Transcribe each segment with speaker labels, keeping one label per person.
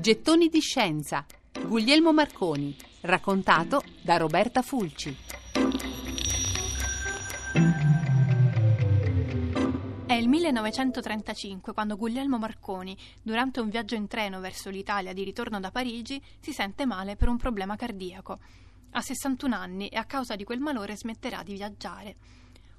Speaker 1: Gettoni di scienza. Guglielmo Marconi. Raccontato da Roberta Fulci.
Speaker 2: È il 1935 quando Guglielmo Marconi, durante un viaggio in treno verso l'Italia di ritorno da Parigi, si sente male per un problema cardiaco. Ha 61 anni e a causa di quel malore smetterà di viaggiare.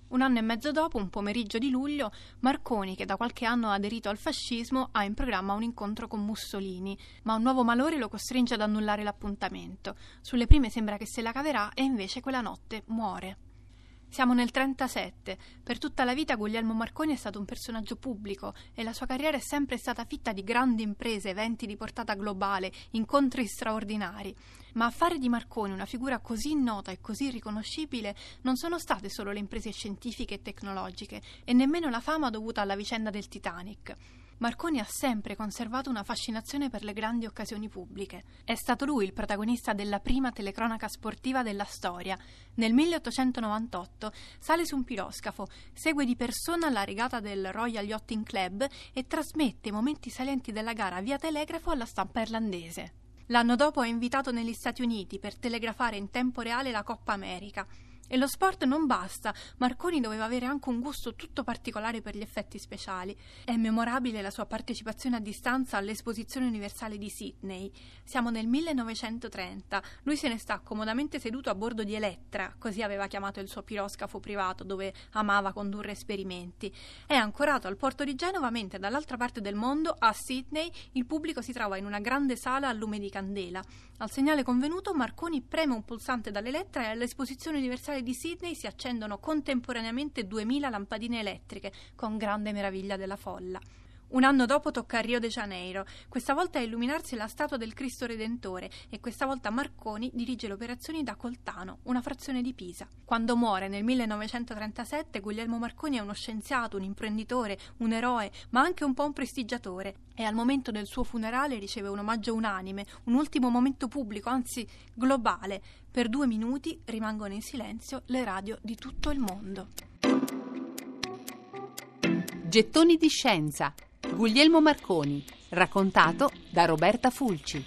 Speaker 2: Un anno e mezzo dopo, un pomeriggio di luglio, Marconi, che da qualche anno ha aderito al fascismo, ha in programma un incontro con Mussolini, ma un nuovo malore lo costringe ad annullare l'appuntamento. Sulle prime sembra che se la caverà e invece quella notte muore. Siamo nel 37. Per tutta la vita Guglielmo Marconi è stato un personaggio pubblico e la sua carriera è sempre stata fitta di grandi imprese, eventi di portata globale, incontri straordinari. Ma a fare di Marconi una figura così nota e così riconoscibile non sono state solo le imprese scientifiche e tecnologiche e nemmeno la fama dovuta alla vicenda del Titanic. Marconi ha sempre conservato una fascinazione per le grandi occasioni pubbliche. È stato lui il protagonista della prima telecronaca sportiva della storia. Nel 1898 sale su un piroscafo, segue di persona la regata del Royal Yachting Club e trasmette i momenti salienti della gara via telegrafo alla stampa irlandese. L'anno dopo è invitato negli Stati Uniti per telegrafare in tempo reale la Coppa America. E lo sport non basta, Marconi doveva avere anche un gusto tutto particolare per gli effetti speciali. È memorabile la sua partecipazione a distanza all'Esposizione Universale di Sydney. Siamo nel 1930, lui se ne sta comodamente seduto a bordo di Elettra, così aveva chiamato il suo piroscafo privato dove amava condurre esperimenti. È ancorato al porto di Genova mentre dall'altra parte del mondo, a Sydney, il pubblico si trova in una grande sala a lume di candela. Al segnale convenuto, Marconi preme un pulsante dall'Elettra e all'Esposizione Universale centrale di Sydney si accendono contemporaneamente 2000 lampadine elettriche, con grande meraviglia della folla. Un anno dopo tocca a Rio de Janeiro, questa volta a illuminarsi la statua del Cristo Redentore e questa volta Marconi dirige le operazioni da Coltano, una frazione di Pisa. Quando muore nel 1937 Guglielmo Marconi è uno scienziato, un imprenditore, un eroe, ma anche un po' un prestigiatore e al momento del suo funerale riceve un omaggio unanime, un ultimo momento pubblico, anzi globale. Per due minuti rimangono in silenzio le radio di tutto il mondo.
Speaker 1: Gettoni di scienza Guglielmo Marconi, raccontato da Roberta Fulci.